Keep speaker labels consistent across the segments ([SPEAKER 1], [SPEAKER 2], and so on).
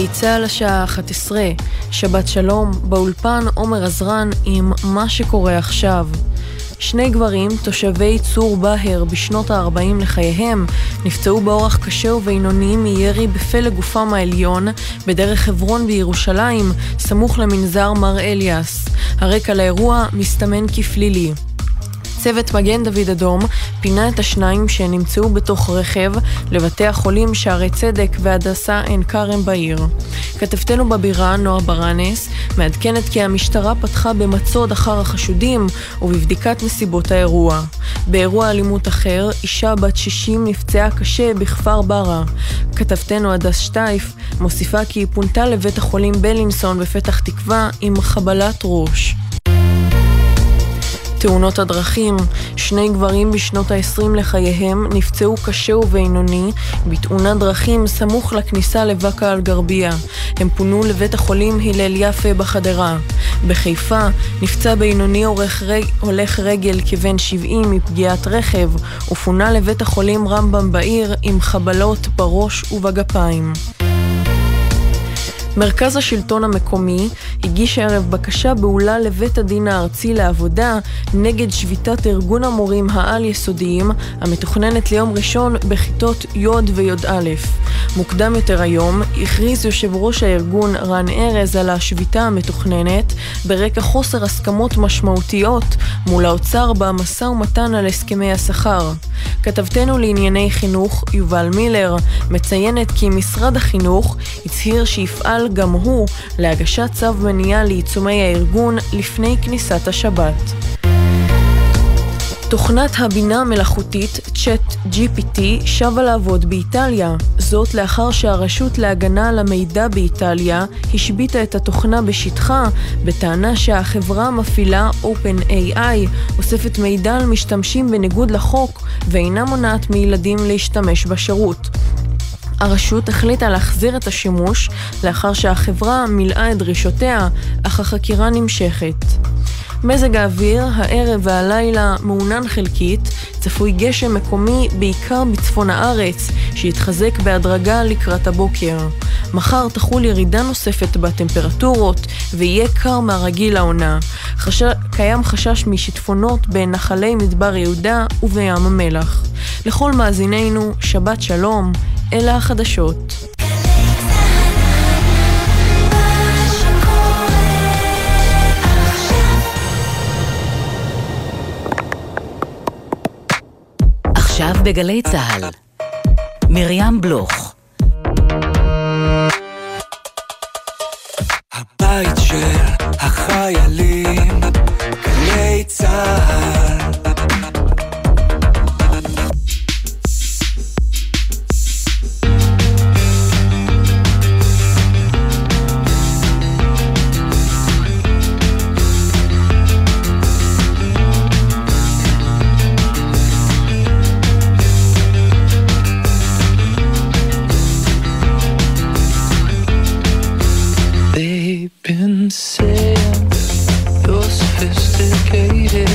[SPEAKER 1] גלי צה"ל השעה 11, שבת שלום, באולפן עומר עזרן עם מה שקורה עכשיו. שני גברים, תושבי צור באהר בשנות ה-40 לחייהם, נפצעו באורח קשה ובינוני מירי בפה לגופם העליון בדרך חברון בירושלים, סמוך למנזר מר אליאס. הרקע לאירוע מסתמן כפלילי. צוות מגן דוד אדום פינה את השניים שנמצאו בתוך רכב לבתי החולים שערי צדק והדסה עין כרם בעיר. כתבתנו בבירה, נועה ברנס, מעדכנת כי המשטרה פתחה במצוד אחר החשודים ובבדיקת נסיבות האירוע. באירוע אלימות אחר, אישה בת 60 נפצעה קשה בכפר ברא. כתבתנו הדס שטייף מוסיפה כי היא פונתה לבית החולים בלינסון בפתח תקווה עם חבלת ראש. תאונות הדרכים, שני גברים בשנות ה-20 לחייהם נפצעו קשה ובינוני בתאונת דרכים סמוך לכניסה לבאקה אל-גרבייה. הם פונו לבית החולים הלל יפה בחדרה. בחיפה נפצע בינוני רג... הולך רגל כבן 70 מפגיעת רכב ופונה לבית החולים רמב"ם בעיר עם חבלות בראש ובגפיים. מרכז השלטון המקומי הגיש הערב בקשה בהולה לבית הדין הארצי לעבודה נגד שביתת ארגון המורים העל-יסודיים המתוכננת ליום ראשון בכיתות י' וי"א. מוקדם יותר היום הכריז יושב ראש הארגון רן ארז על השביתה המתוכננת ברקע חוסר הסכמות משמעותיות מול האוצר במשא ומתן על הסכמי השכר. כתבתנו לענייני חינוך יובל מילר מציינת כי משרד החינוך הצהיר שיפעל גם הוא להגשת צו מניעה לעיצומי הארגון לפני כניסת השבת. תוכנת הבינה המלאכותית, צ'אט GPT, שבה לעבוד באיטליה. זאת לאחר שהרשות להגנה על המידע באיטליה השביתה את התוכנה בשטחה, בטענה שהחברה המפעילה OpenAI אוספת מידע על משתמשים בניגוד לחוק ואינה מונעת מילדים להשתמש בשירות. הרשות החליטה להחזיר את השימוש לאחר שהחברה מילאה את דרישותיה, אך החקירה נמשכת. מזג האוויר, הערב והלילה מעונן חלקית, צפוי גשם מקומי בעיקר בצפון הארץ, שיתחזק בהדרגה לקראת הבוקר. מחר תחול ירידה נוספת בטמפרטורות, ויהיה קר מהרגיל לעונה. חש... קיים חשש משיטפונות בנחלי מדבר יהודה ובים המלח. לכל מאזינינו, שבת שלום, אלה החדשות.
[SPEAKER 2] עכשיו בגלי צה"ל, מרים בלוך. הבית של החיילים, גלי צה"ל sophisticated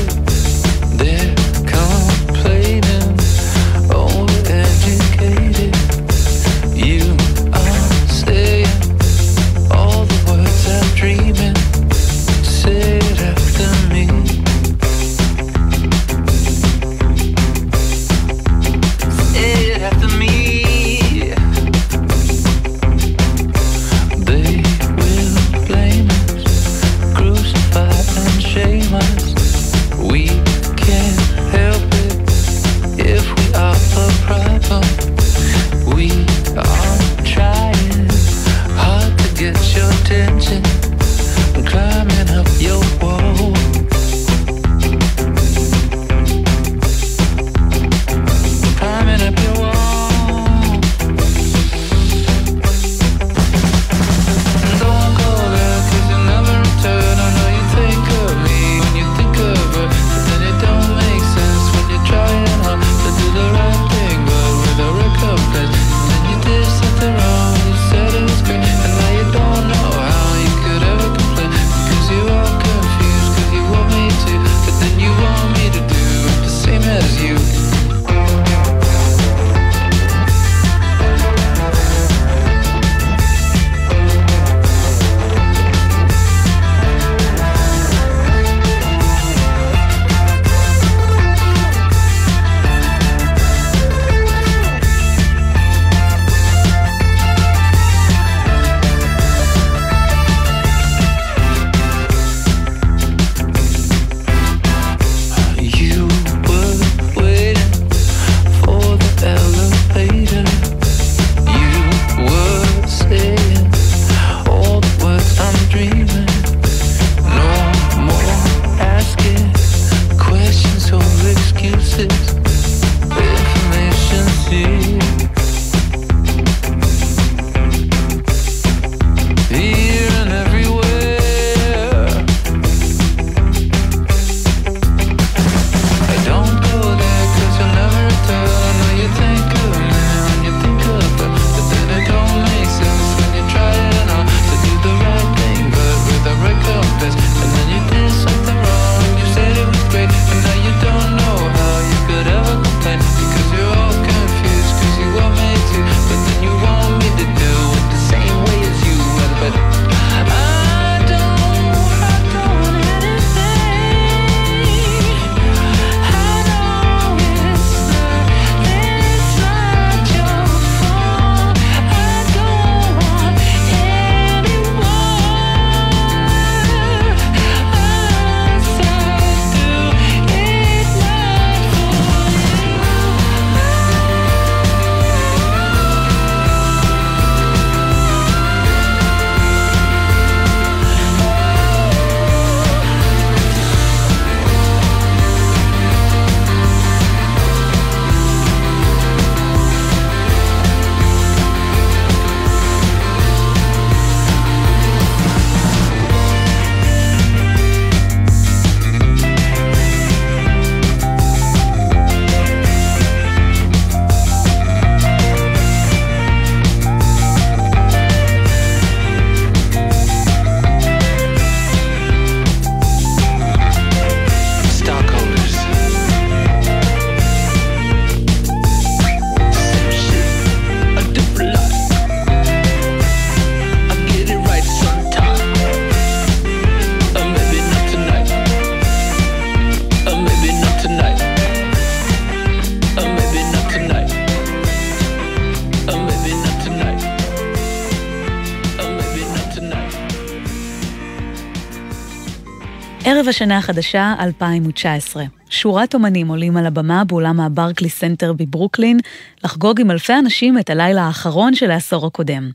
[SPEAKER 3] ערב השנה החדשה 2019. שורת אומנים עולים על הבמה באולם הברקלי סנטר בברוקלין לחגוג עם אלפי אנשים את הלילה האחרון של העשור הקודם.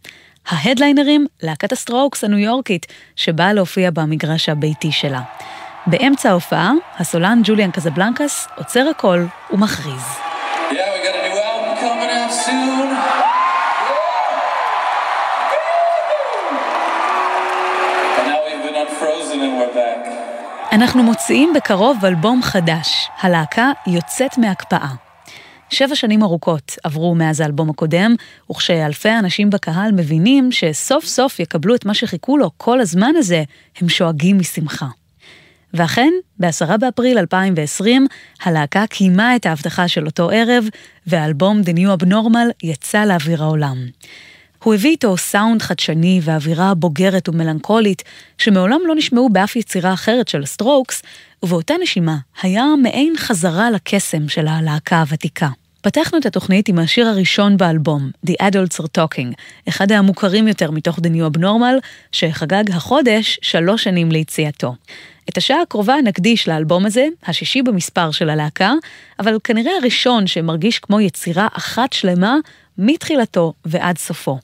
[SPEAKER 3] ה headliner ים, להקת ה Strokes הניו יורקית, שבאה להופיע במגרש הביתי שלה. באמצע ההופעה, הסולן ג'וליאן קזבלנקס עוצר הכל ומכריז. אנחנו מוציאים בקרוב אלבום חדש. הלהקה יוצאת מהקפאה. שבע שנים ארוכות עברו מאז האלבום הקודם, וכשאלפי אנשים בקהל מבינים שסוף סוף יקבלו את מה שחיכו לו כל הזמן הזה, הם שואגים משמחה. ואכן, ב-10 באפריל 2020, הלהקה קיימה את ההבטחה של אותו ערב, והאלבום The New Abnormal יצא לאוויר העולם. הוא הביא איתו סאונד חדשני ואווירה בוגרת ומלנכולית, שמעולם לא נשמעו באף יצירה אחרת של ה Strokes, ובאותה נשימה היה מעין חזרה לקסם של הלהקה הוותיקה. פתחנו את התוכנית עם השיר הראשון באלבום, The Adults are Talking, אחד המוכרים יותר מתוך The New Abnormal, שחגג החודש שלוש שנים ליציאתו. את השעה הקרובה נקדיש לאלבום הזה, השישי במספר של הלהקה, אבל כנראה הראשון שמרגיש כמו יצירה אחת שלמה מתחילתו ועד סופו.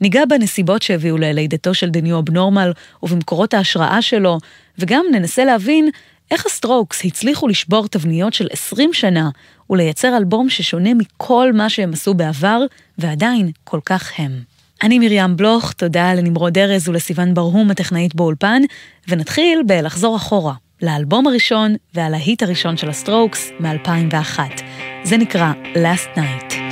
[SPEAKER 3] ניגע בנסיבות שהביאו ללידתו של The New Abnormal ובמקורות ההשראה שלו, וגם ננסה להבין איך ה Strokes הצליחו לשבור תבניות של 20 שנה ולייצר אלבום ששונה מכל מה שהם עשו בעבר, ועדיין כל כך הם. אני מרים בלוך, תודה לנמרוד ארז ולסיון ברהום הטכנאית באולפן, ונתחיל בלחזור אחורה, לאלבום הראשון והלהיט הראשון של ה Strokes מ-2001. זה נקרא Last Night.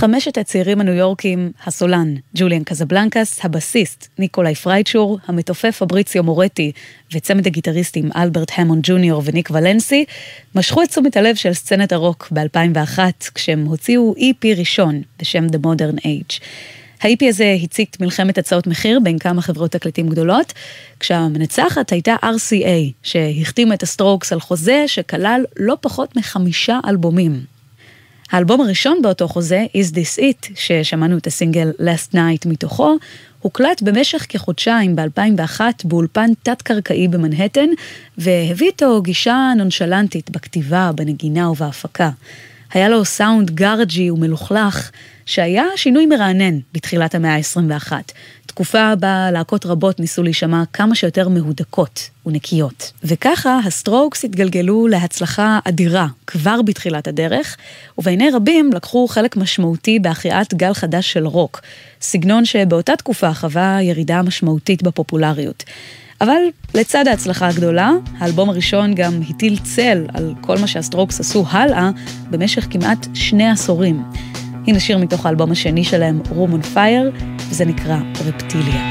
[SPEAKER 3] חמשת הצעירים הניו יורקים, הסולן, ג'וליאן קזבלנקס, הבסיסט, ניקולאי פרייצ'ור, המתופף פבריציו מורטי וצמד הגיטריסטים אלברט המונד ג'וניור וניק ולנסי, משכו את תשומת הלב של סצנת הרוק ב-2001, כשהם הוציאו EP ראשון בשם The Modern Age. ה-EP הזה הצית מלחמת הצעות מחיר בין כמה חברות תקליטים גדולות, כשהמנצחת הייתה RCA, שהחתימה את הסטרוקס על חוזה שכלל לא פחות מחמישה אלבומים. האלבום הראשון באותו חוזה, Is This It, ששמענו את הסינגל Last Night מתוכו, הוקלט במשך כחודשיים ב-2001 באולפן תת-קרקעי במנהטן, והביא איתו גישה נונשלנטית בכתיבה, בנגינה ובהפקה. היה לו סאונד גארג'י ומלוכלך, שהיה שינוי מרענן בתחילת המאה ה-21. תקופה בה להקות רבות ניסו להישמע כמה שיותר מהודקות ונקיות. וככה הסטרוקס התגלגלו להצלחה אדירה כבר בתחילת הדרך, ובעיני רבים לקחו חלק משמעותי בהחייאת גל חדש של רוק, סגנון שבאותה תקופה חווה ירידה משמעותית בפופולריות. אבל לצד ההצלחה הגדולה, האלבום הראשון גם הטיל צל על כל מה שהסטרוקס עשו הלאה במשך כמעט שני עשורים. הנה שיר מתוך האלבום השני שלהם, Room on Fire, וזה נקרא Reptilia.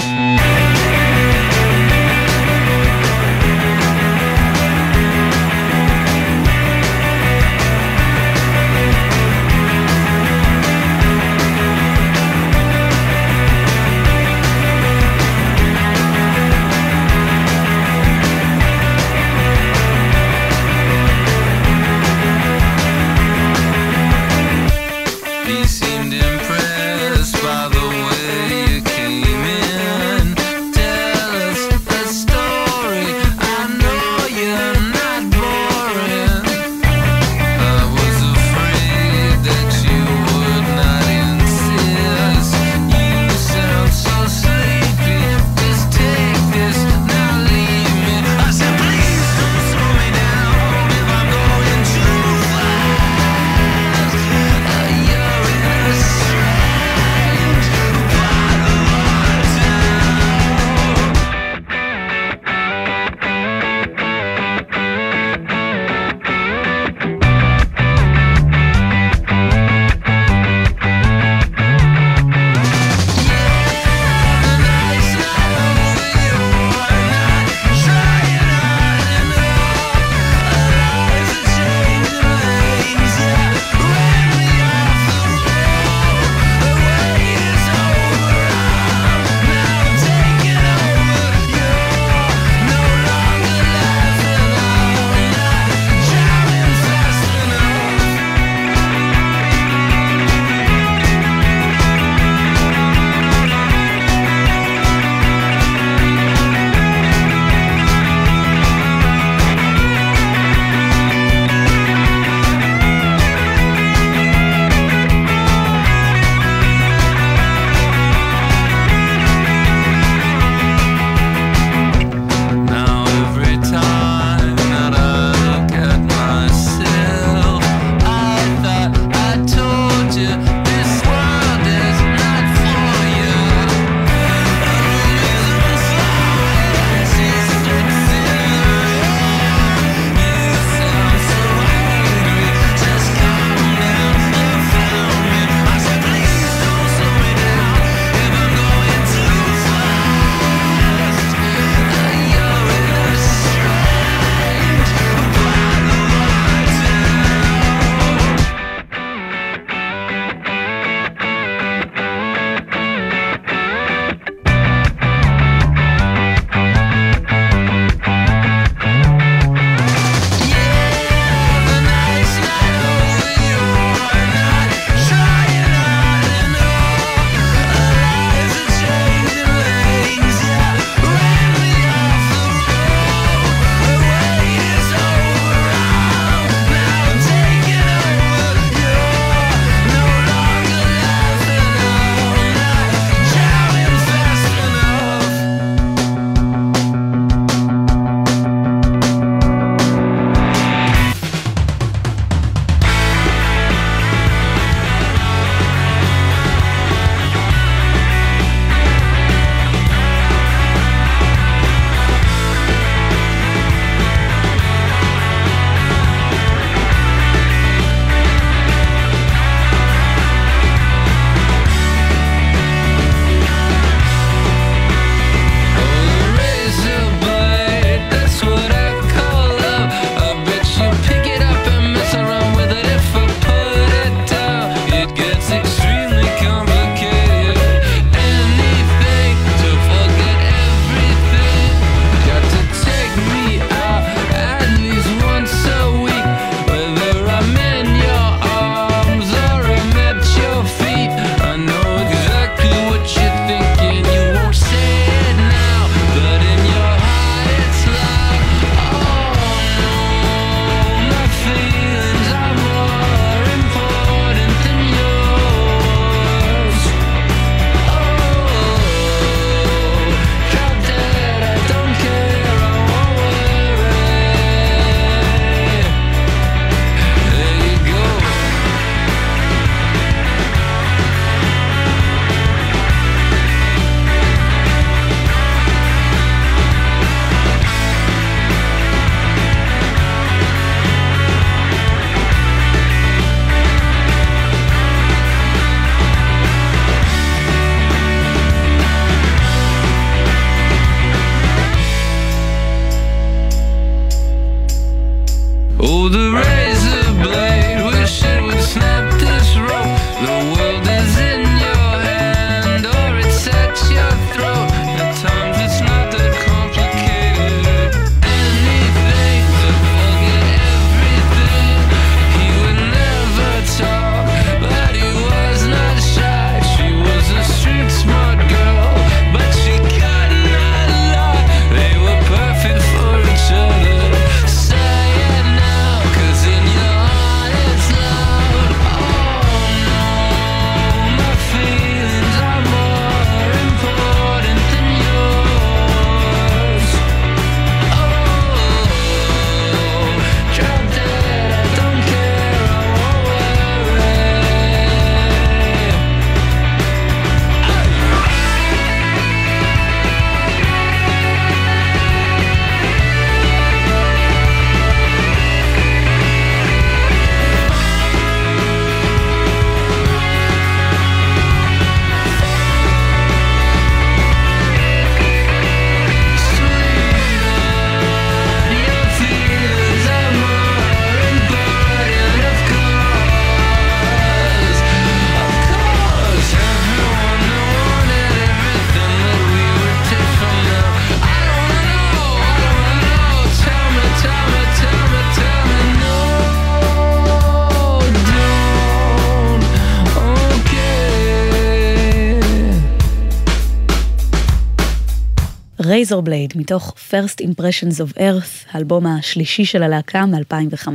[SPEAKER 3] Blade מתוך First Impressions of Earth, האלבום השלישי של הלהקה מ-2005.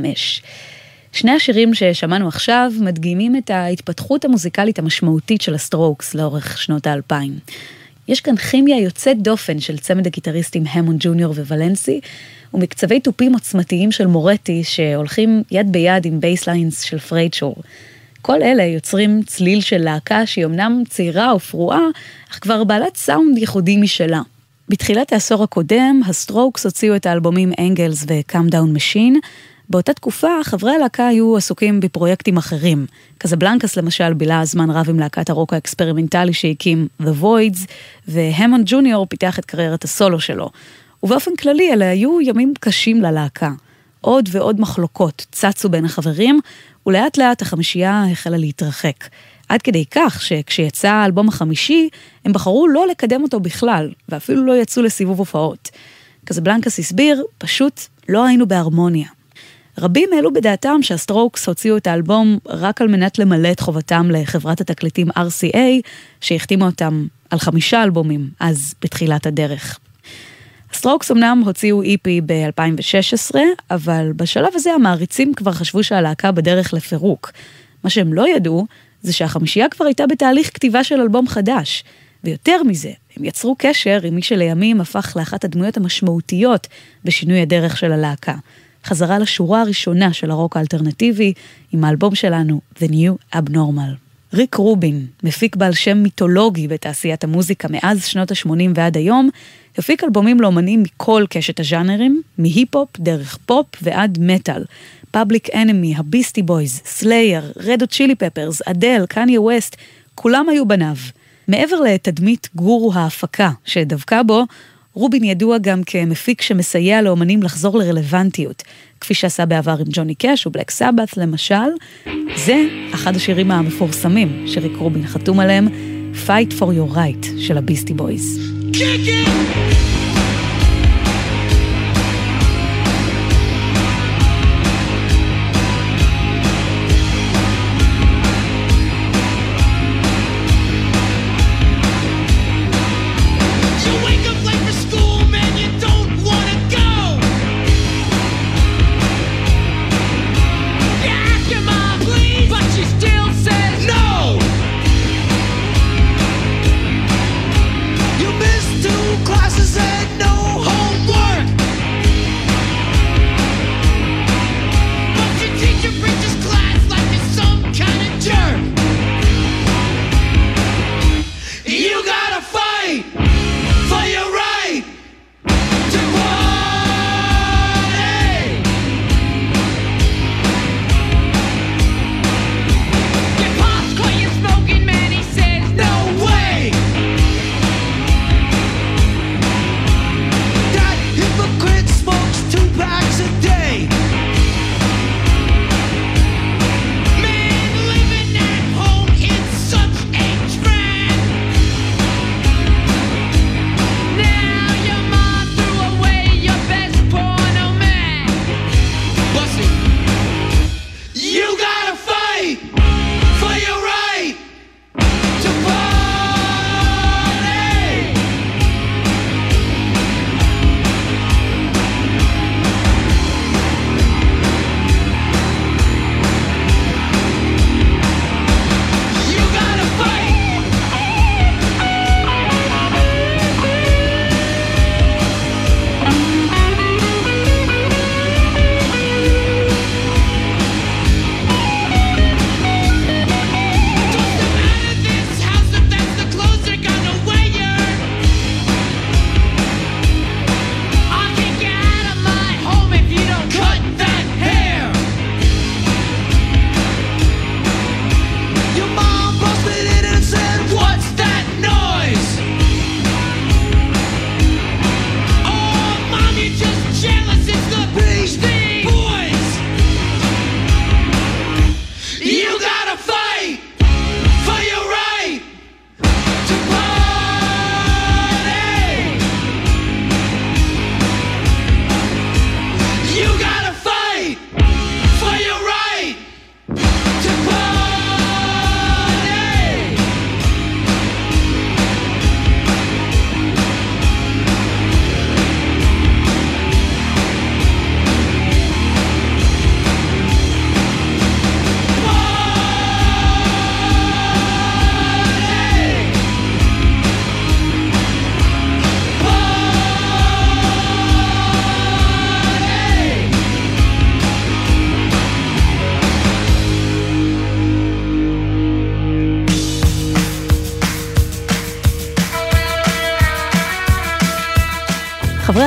[SPEAKER 3] שני השירים ששמענו עכשיו מדגימים את ההתפתחות המוזיקלית המשמעותית של הסטרוקס לאורך שנות האלפיים. יש כאן כימיה יוצאת דופן של צמד הגיטריסטים המונד ג'וניור וולנסי, ומקצבי תופים עוצמתיים של מורטי שהולכים יד ביד עם basslines של פרייצ'ור. כל אלה יוצרים צליל של להקה שהיא אמנם צעירה ופרועה, אך כבר בעלת סאונד ייחודי משלה. בתחילת העשור הקודם, הסטרוקס הוציאו את האלבומים Angles ו-Come Down Machine. באותה תקופה, חברי הלהקה היו עסוקים בפרויקטים אחרים. קזבלנקס למשל בילה זמן רב עם להקת הרוק האקספרימנטלי שהקים The Voidz, והמונד ג'וניור פיתח את קריירת הסולו שלו. ובאופן כללי אלה היו ימים קשים ללהקה. עוד ועוד מחלוקות צצו בין החברים, ולאט לאט החמישייה החלה להתרחק. עד כדי כך שכשיצא האלבום החמישי, הם בחרו לא לקדם אותו בכלל, ואפילו לא יצאו לסיבוב הופעות. קזבלנקס הסביר, פשוט לא היינו בהרמוניה. רבים העלו בדעתם שהסטרוקס הוציאו את האלבום רק על מנת למלא את חובתם לחברת התקליטים RCA, שהחתימה אותם על חמישה אלבומים אז בתחילת הדרך. סטרוקס אמנם הוציאו EP ב-2016, אבל בשלב הזה המעריצים כבר חשבו שהלהקה בדרך לפירוק. מה שהם לא ידעו, זה שהחמישייה כבר הייתה בתהליך כתיבה של אלבום חדש. ויותר מזה, הם יצרו קשר עם מי שלימים הפך לאחת הדמויות המשמעותיות בשינוי הדרך של הלהקה. חזרה לשורה הראשונה של הרוק האלטרנטיבי עם האלבום שלנו, The New Abnormal. ריק רובין, מפיק בעל שם מיתולוגי בתעשיית המוזיקה מאז שנות ה-80 ועד היום, הפיק אלבומים לאומנים מכל קשת הז'אנרים, מהיפ-הופ, דרך פופ ועד מטאל. פאבליק אנמי, הביסטי בויז, סלייר, רד הוט צ'ילי פפרס, אדל, קניה ווסט, כולם היו בניו. מעבר לתדמית גורו ההפקה שדבקה בו, רובין ידוע גם כמפיק שמסייע לאומנים לחזור לרלוונטיות, כפי שעשה בעבר עם ג'וני קאש ובלק סבת למשל. זה אחד השירים המפורסמים שריק רובין חתום עליהם, Fight for your right של הביסטי בויז. Kick it!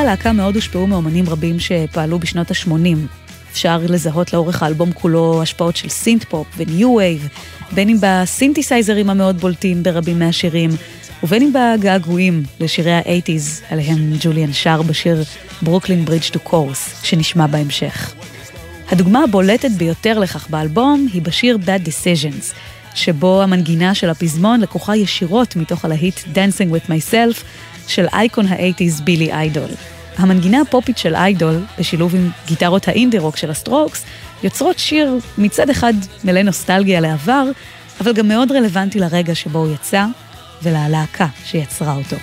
[SPEAKER 3] הלהקה מאוד הושפעו מאומנים רבים שפעלו בשנות ה-80. אפשר לזהות לאורך האלבום כולו השפעות של synth pop ו new wave, בין אם בסינתסייזרים המאוד בולטים ברבים מהשירים, ובין אם בגעגועים לשירי האייטיז, עליהם ג'וליאן שר בשיר Brooklyn Bridge to Chorus, שנשמע בהמשך. הדוגמה הבולטת ביותר לכך באלבום היא בשיר Bad Decisions, שבו המנגינה של הפזמון לקוחה ישירות מתוך הלהיט Dancing with Myself של אייקון האייטיז בילי איידול. המנגינה הפופית של איידול, בשילוב עם גיטרות האינדי רוק של הסטרוקס, יוצרות שיר מצד אחד מלא נוסטלגיה לעבר, אבל גם מאוד רלוונטי לרגע שבו הוא יצא, ולהלהקה שיצרה אותו.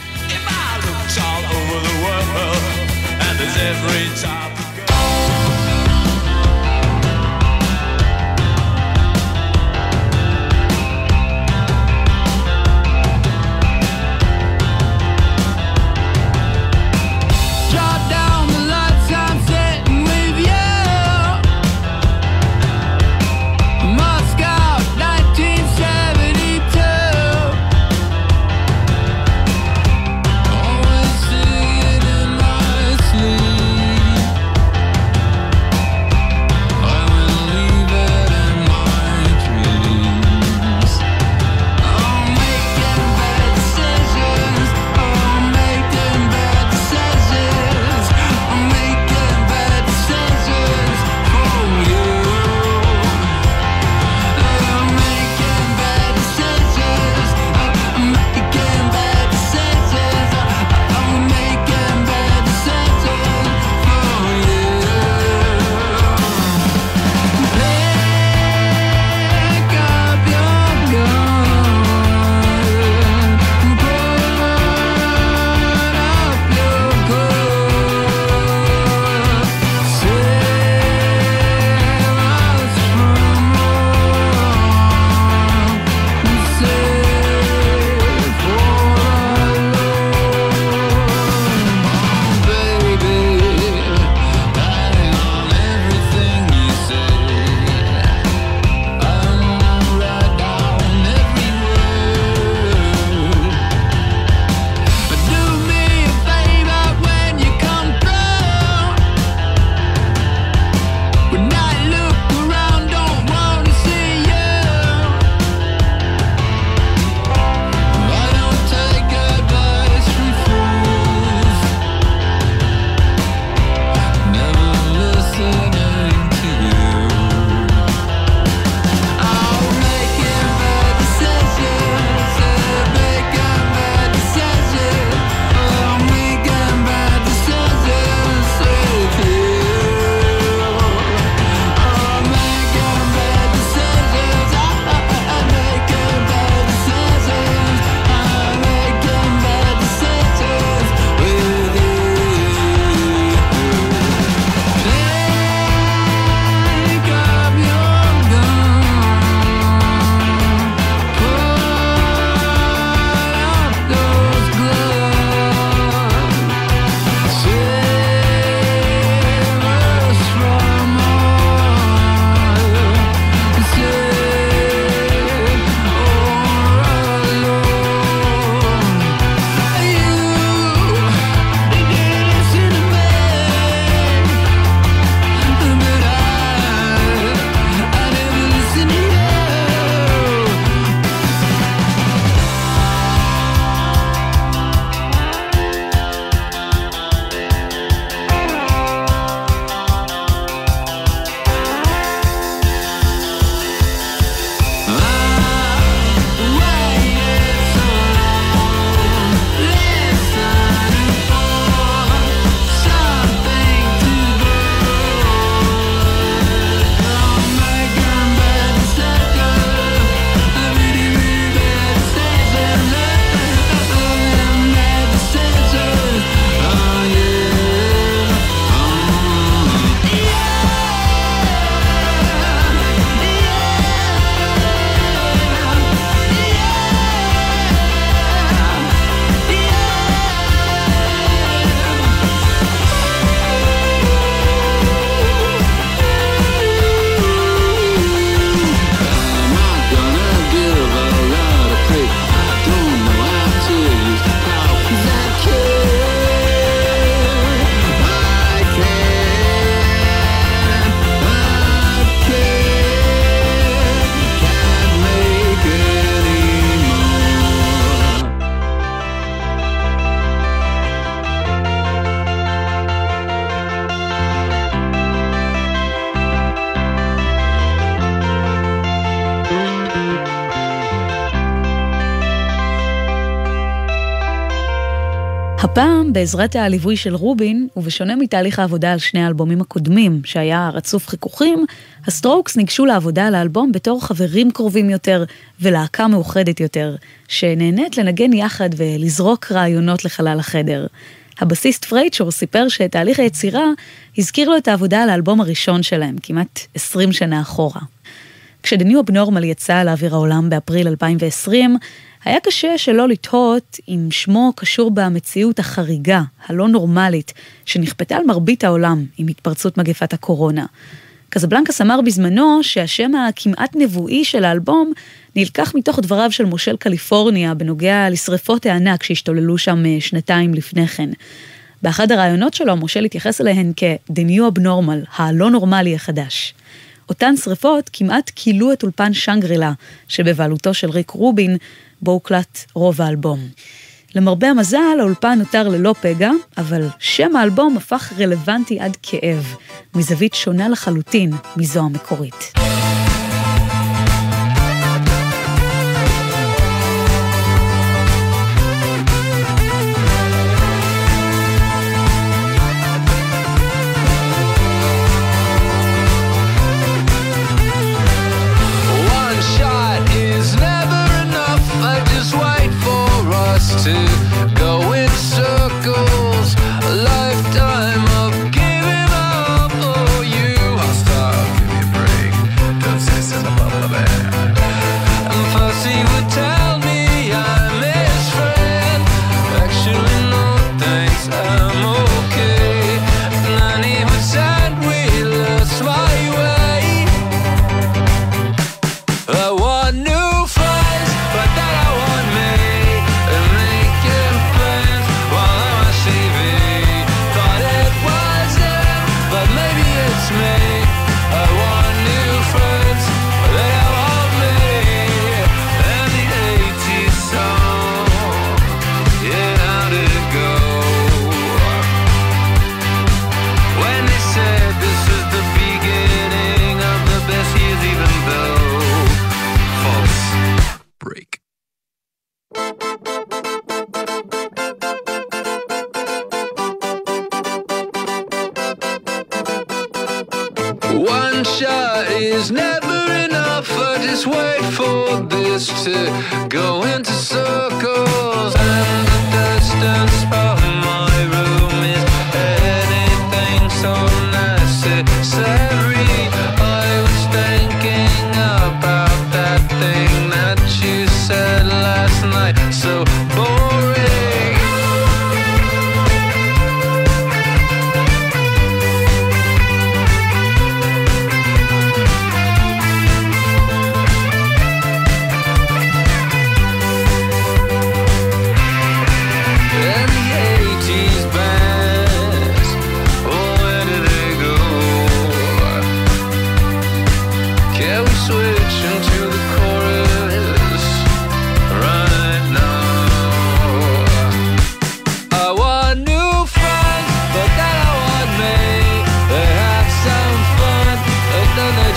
[SPEAKER 2] הפעם, בעזרת הליווי של רובין, ובשונה מתהליך העבודה על שני האלבומים הקודמים, שהיה רצוף חיכוכים, הסטרוקס ניגשו לעבודה על האלבום בתור חברים קרובים יותר ולהקה מאוחדת יותר, שנהנית לנגן יחד ולזרוק רעיונות לחלל החדר. הבסיסט פרייצ'ור סיפר שתהליך היצירה הזכיר לו את העבודה על האלבום הראשון שלהם, כמעט 20 שנה אחורה. New Abnormal יצא לאוויר העולם באפריל 2020, היה קשה שלא לתהות אם שמו קשור במציאות החריגה, הלא נורמלית, שנכפתה על מרבית העולם עם התפרצות מגפת הקורונה. קזבלנקס אמר בזמנו שהשם הכמעט נבואי של האלבום נלקח מתוך דבריו של מושל קליפורניה בנוגע לשרפות הענק שהשתוללו שם אה, שנתיים לפני כן. באחד הראיונות שלו מושל התייחס אליהן כ-The New Abnormal, הלא נורמלי החדש. אותן שרפות כמעט כילו את אולפן שנגרילה, שבבעלותו של ריק רובין, בו הוקלט רוב האלבום. למרבה המזל, האולפן נותר ללא פגע, אבל שם האלבום הפך רלוונטי עד כאב, מזווית שונה לחלוטין מזו המקורית.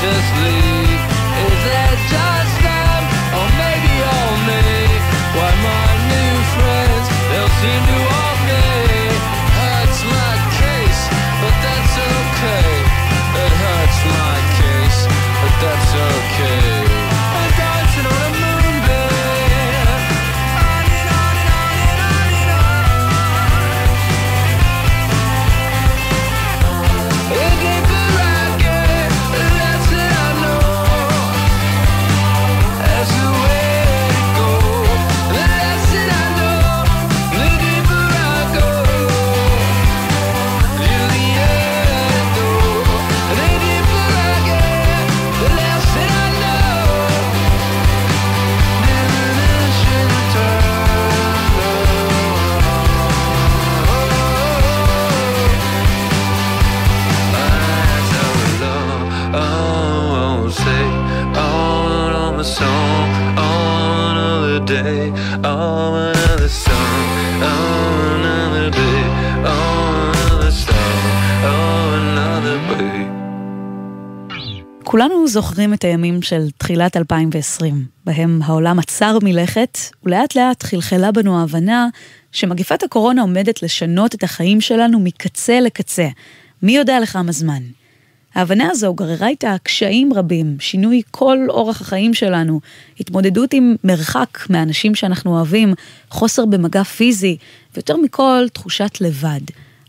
[SPEAKER 3] just leave. זוכרים את הימים של תחילת 2020, בהם העולם עצר מלכת, ולאט לאט חלחלה בנו ההבנה שמגפת הקורונה עומדת לשנות את החיים שלנו מקצה לקצה, מי יודע לכמה זמן. ההבנה הזו גררה איתה קשיים רבים, שינוי כל אורח החיים שלנו, התמודדות עם מרחק מהאנשים שאנחנו אוהבים, חוסר במגע פיזי, ויותר מכל, תחושת לבד.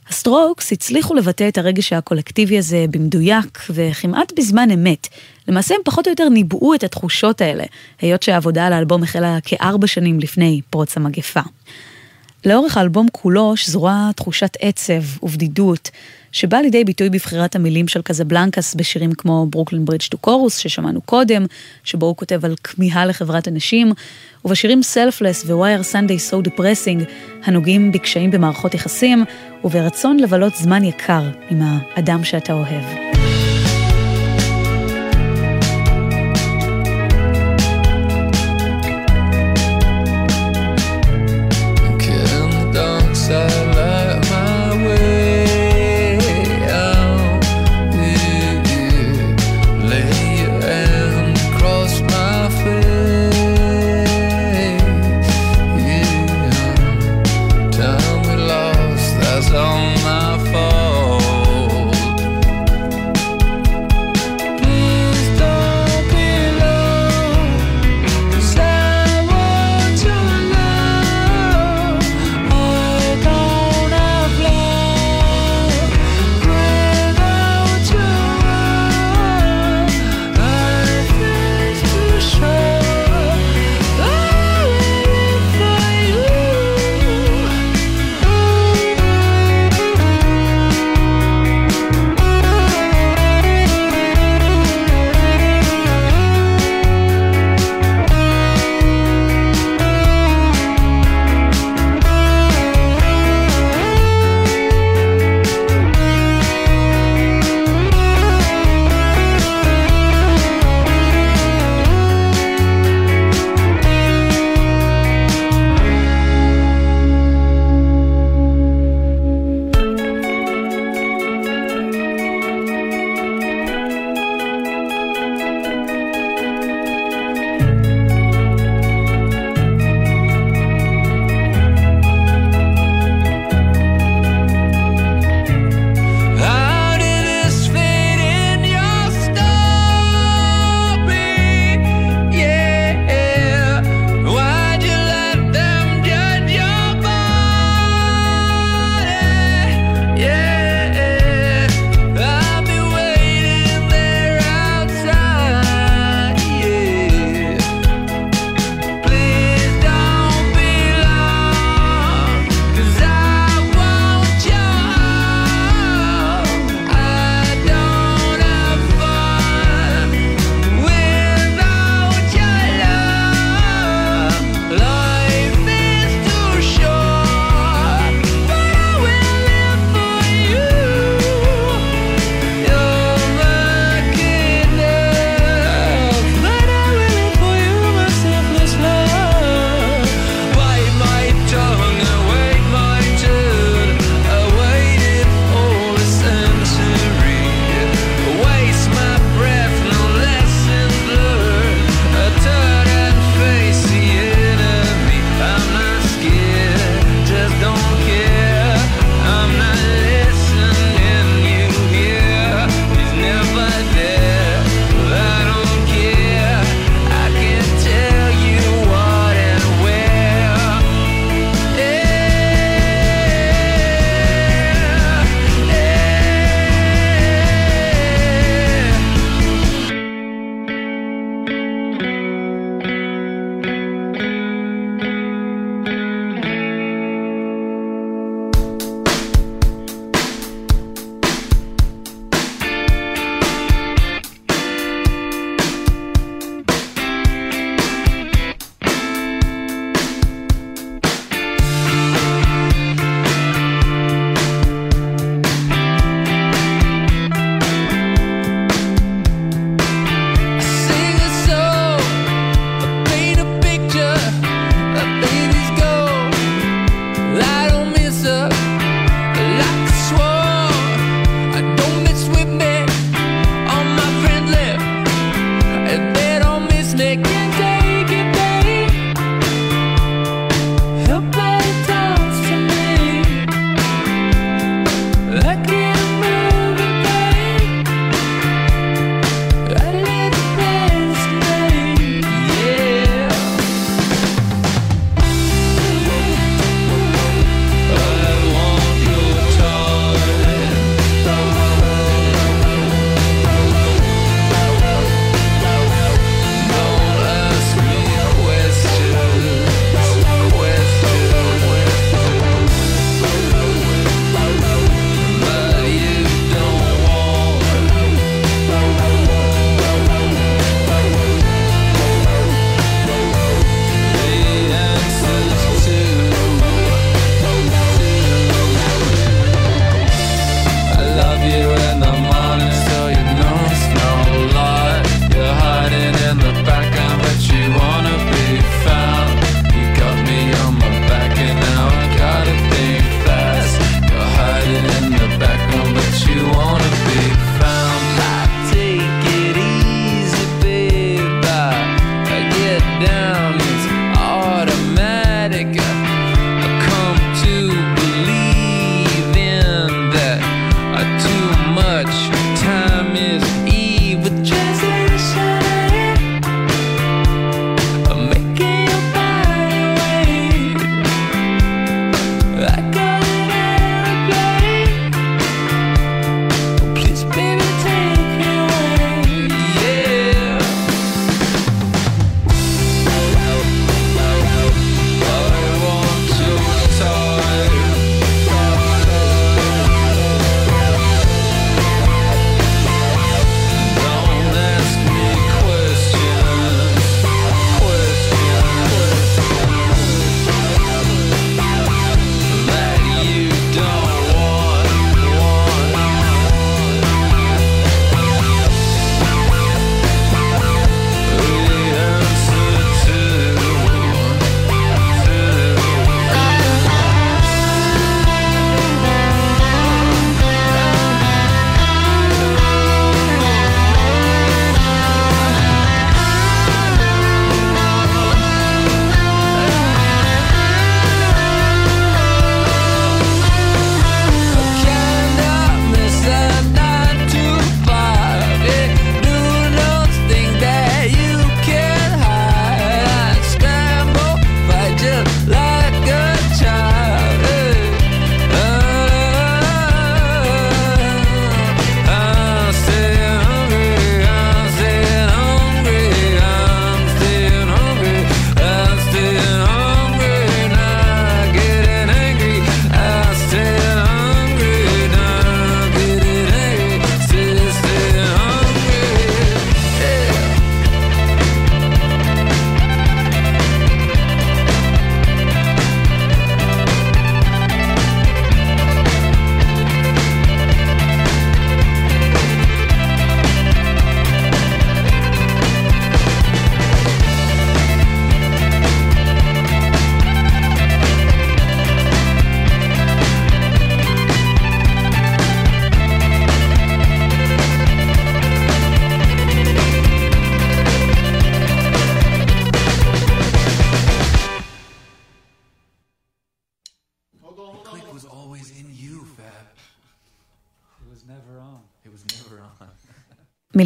[SPEAKER 3] הסטרוקס הצליחו לבטא את הרגש הקולקטיבי הזה במדויק וכמעט בזמן אמת. למעשה הם פחות או יותר ניבאו את התחושות האלה, היות שהעבודה על האלבום החלה כארבע שנים לפני פרוץ המגפה. לאורך האלבום כולו שזורה תחושת עצב ובדידות, שבאה לידי ביטוי בבחירת המילים של קזבלנקס בשירים כמו Brooklyn Bridge to Chorus ששמענו קודם, שבו הוא כותב על כמיהה לחברת הנשים, ובשירים Selfless ו-Why Are Sundays So Depressing, הנוגעים בקשיים במערכות יחסים, וברצון לבלות זמן יקר עם האדם שאתה אוהב.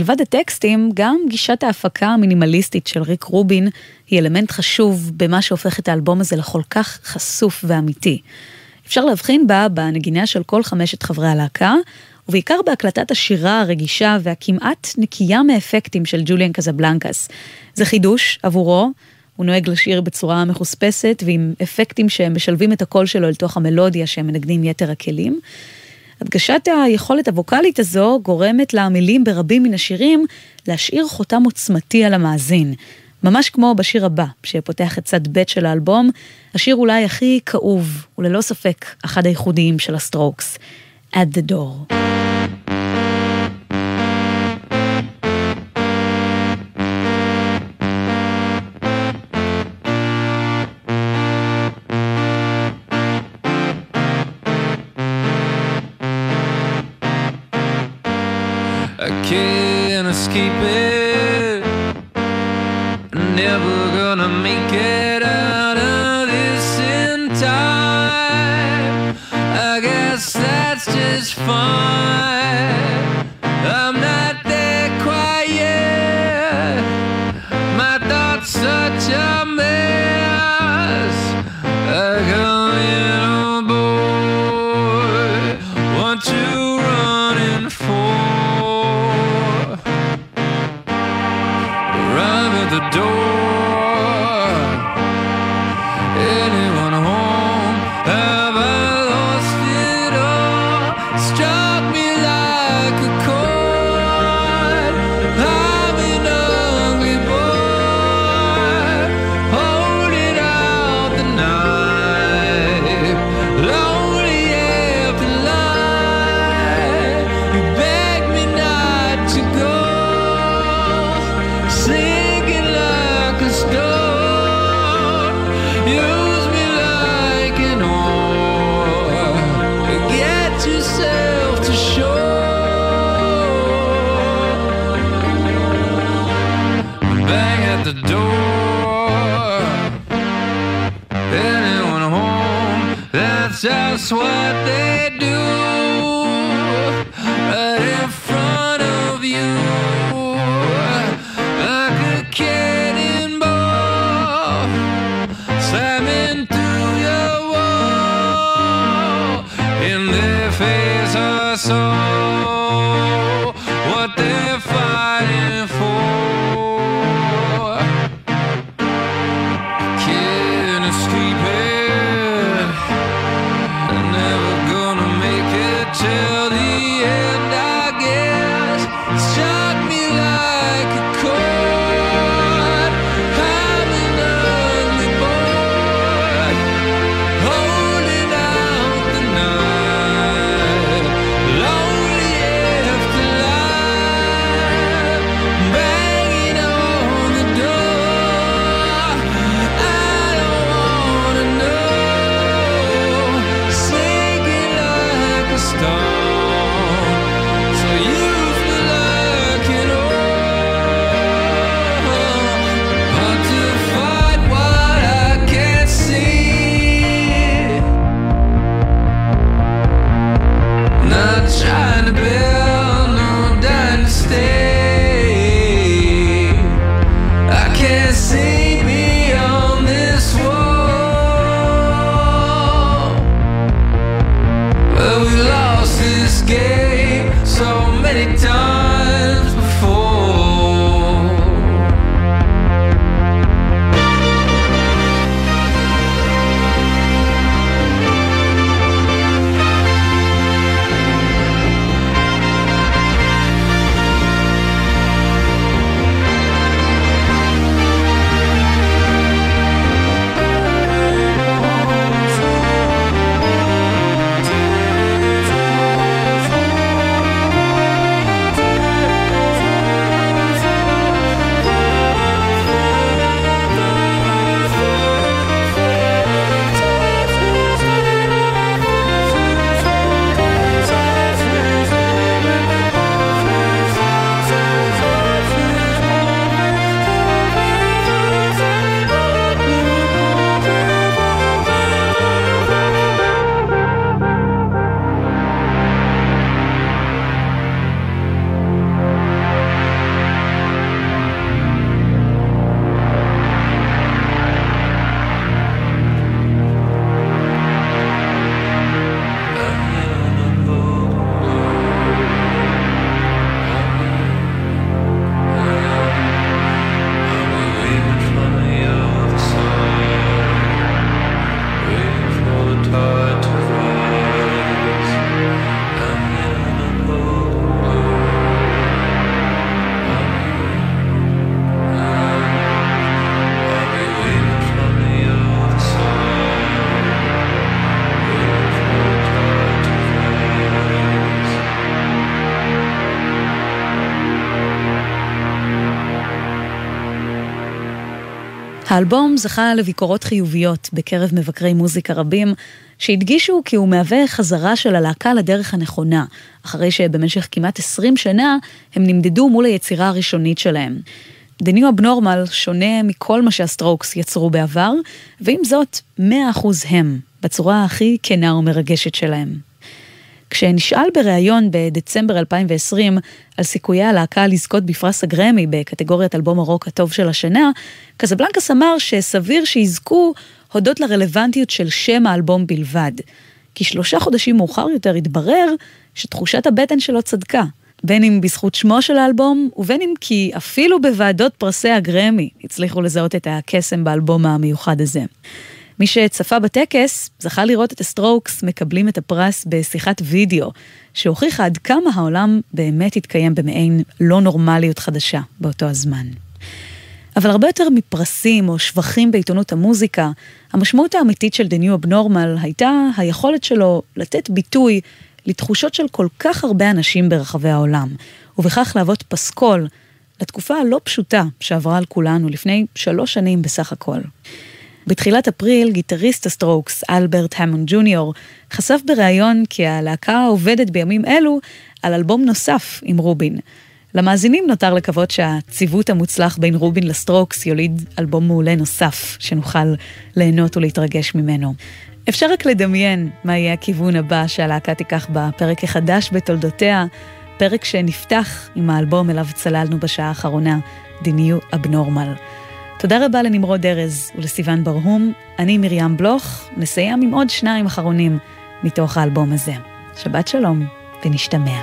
[SPEAKER 2] מלבד הטקסטים, גם גישת ההפקה המינימליסטית של ריק רובין היא אלמנט חשוב במה שהופך את האלבום הזה לכל כך חשוף ואמיתי. אפשר להבחין בה בנגינה של כל חמשת חברי הלהקה, ובעיקר בהקלטת השירה הרגישה והכמעט נקייה מאפקטים של ג'וליאן קזבלנקס. זה חידוש עבורו, הוא נוהג לשיר בצורה מחוספסת ועם אפקטים שמשלבים את הקול שלו אל תוך המלודיה שהם מנגנים יתר הכלים. הדגשת היכולת הווקאלית הזו גורמת למילים ברבים מן השירים להשאיר חותם עוצמתי על המאזין. ממש כמו בשיר הבא, שפותח את צד ב' של האלבום, השיר אולי הכי כאוב, וללא ספק אחד הייחודיים של ה Strokes, At the Door. Never. האלבום זכה לביקורות חיוביות בקרב מבקרי מוזיקה רבים, שהדגישו כי הוא מהווה חזרה של הלהקה לדרך הנכונה, אחרי שבמשך כמעט 20 שנה הם נמדדו מול היצירה הראשונית שלהם. The New Abnormal שונה מכל מה שה Strokes יצרו בעבר, ועם זאת, 100% הם, בצורה הכי כנה ומרגשת שלהם. כשנשאל בריאיון בדצמבר 2020 על סיכויי הלהקה לזכות בפרס הגרמי בקטגוריית אלבום הרוק הטוב של השנה, קזבלנקס אמר שסביר שיזכו הודות לרלוונטיות של שם האלבום בלבד. כי שלושה חודשים מאוחר יותר התברר שתחושת הבטן שלו צדקה. בין אם בזכות שמו של האלבום, ובין אם כי אפילו בוועדות פרסי הגרמי הצליחו לזהות את הקסם באלבום המיוחד הזה. מי שצפה בטקס זכה לראות את ה Strokes מקבלים את הפרס בשיחת וידאו, שהוכיחה עד כמה העולם באמת התקיים במעין לא נורמליות חדשה באותו הזמן. אבל הרבה יותר מפרסים או שבחים בעיתונות המוזיקה, המשמעות האמיתית של The New Abnormal הייתה היכולת שלו לתת ביטוי לתחושות של כל כך הרבה אנשים ברחבי העולם, ובכך להוות פסקול לתקופה הלא פשוטה שעברה על כולנו לפני שלוש שנים בסך הכל. בתחילת אפריל, גיטריסט ה Strokes, אלברט המון ג'וניור, חשף בריאיון כי הלהקה עובדת בימים אלו על אלבום נוסף עם רובין. למאזינים נותר לקוות שהציוות המוצלח בין רובין לסטרוקס יוליד אלבום מעולה נוסף, שנוכל ליהנות ולהתרגש ממנו. אפשר רק לדמיין מה יהיה הכיוון הבא שהלהקה תיקח בפרק החדש בתולדותיה, פרק שנפתח עם האלבום אליו צללנו בשעה האחרונה, The New Abnormal. תודה רבה לנמרוד ארז ולסיון ברהום. אני מרים בלוך, נסיים עם עוד שניים אחרונים מתוך האלבום הזה. שבת שלום ונשתמע.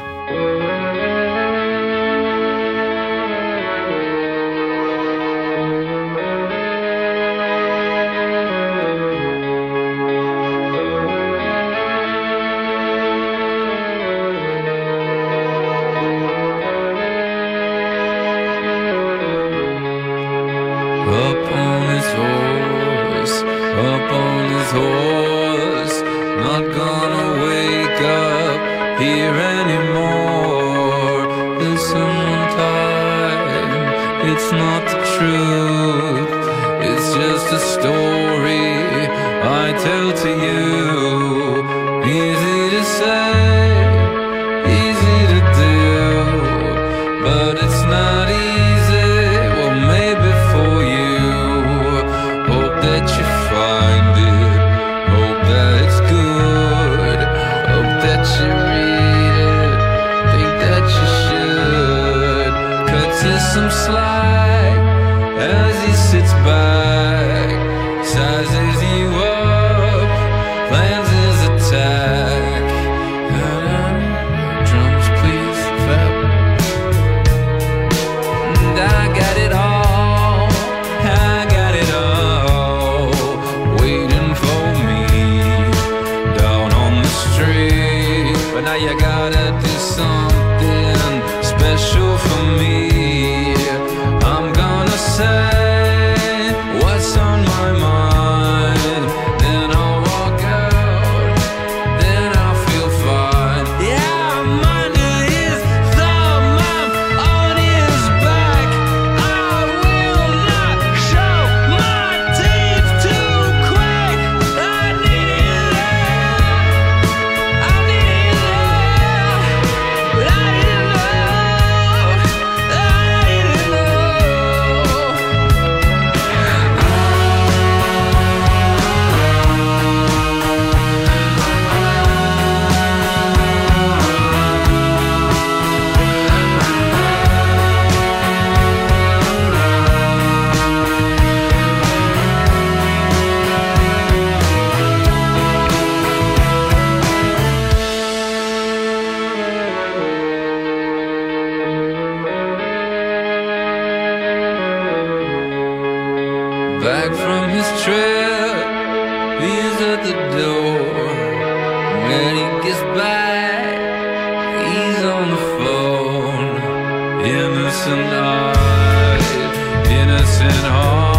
[SPEAKER 4] his
[SPEAKER 5] back. He's on the
[SPEAKER 6] phone. Innocent heart, innocent heart.